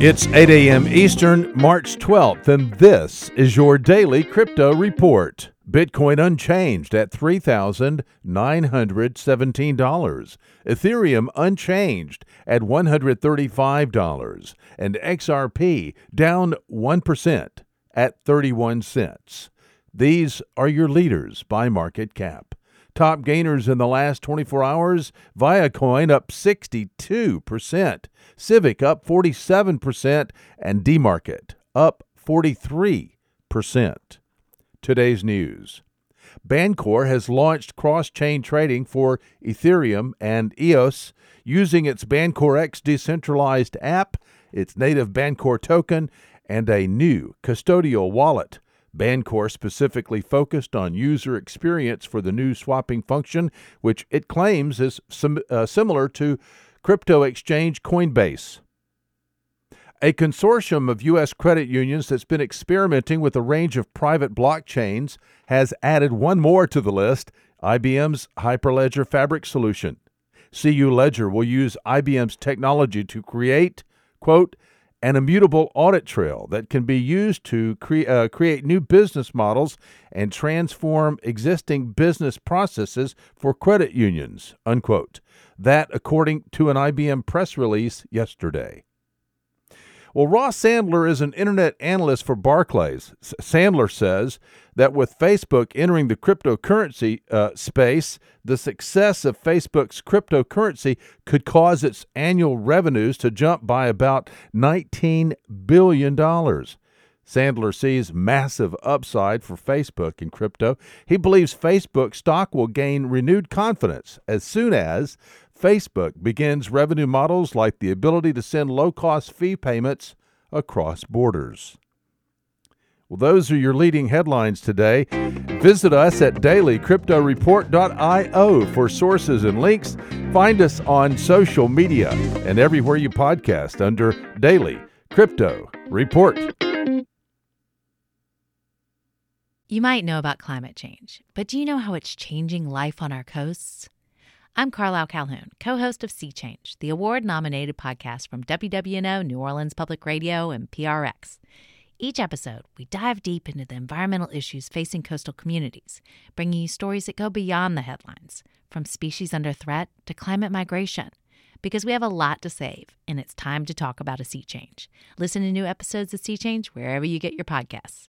It's 8 a.m. Eastern, March 12th, and this is your daily crypto report. Bitcoin unchanged at $3,917. Ethereum unchanged at $135. And XRP down 1% at 31 cents. These are your leaders by market cap. Top gainers in the last 24 hours Viacoin up 62%, Civic up 47%, and DMarket up 43%. Today's news. Bancor has launched cross chain trading for Ethereum and EOS using its Bancor X decentralized app, its native Bancor token, and a new custodial wallet. Bancor specifically focused on user experience for the new swapping function, which it claims is sim- uh, similar to crypto exchange Coinbase. A consortium of U.S. credit unions that's been experimenting with a range of private blockchains has added one more to the list IBM's Hyperledger Fabric solution. CU Ledger will use IBM's technology to create, quote, an immutable audit trail that can be used to cre- uh, create new business models and transform existing business processes for credit unions, unquote. That, according to an IBM press release yesterday. Well, Ross Sandler is an internet analyst for Barclays. Sandler says that with Facebook entering the cryptocurrency uh, space, the success of Facebook's cryptocurrency could cause its annual revenues to jump by about $19 billion. Sandler sees massive upside for Facebook in crypto. He believes Facebook stock will gain renewed confidence as soon as Facebook begins revenue models like the ability to send low cost fee payments across borders. Well, those are your leading headlines today. Visit us at dailycryptoreport.io for sources and links. Find us on social media and everywhere you podcast under Daily Crypto Report. You might know about climate change, but do you know how it's changing life on our coasts? I'm Carlisle Calhoun, co host of Sea Change, the award nominated podcast from WWNO, New Orleans Public Radio, and PRX. Each episode, we dive deep into the environmental issues facing coastal communities, bringing you stories that go beyond the headlines, from species under threat to climate migration. Because we have a lot to save, and it's time to talk about a sea change. Listen to new episodes of Sea Change wherever you get your podcasts.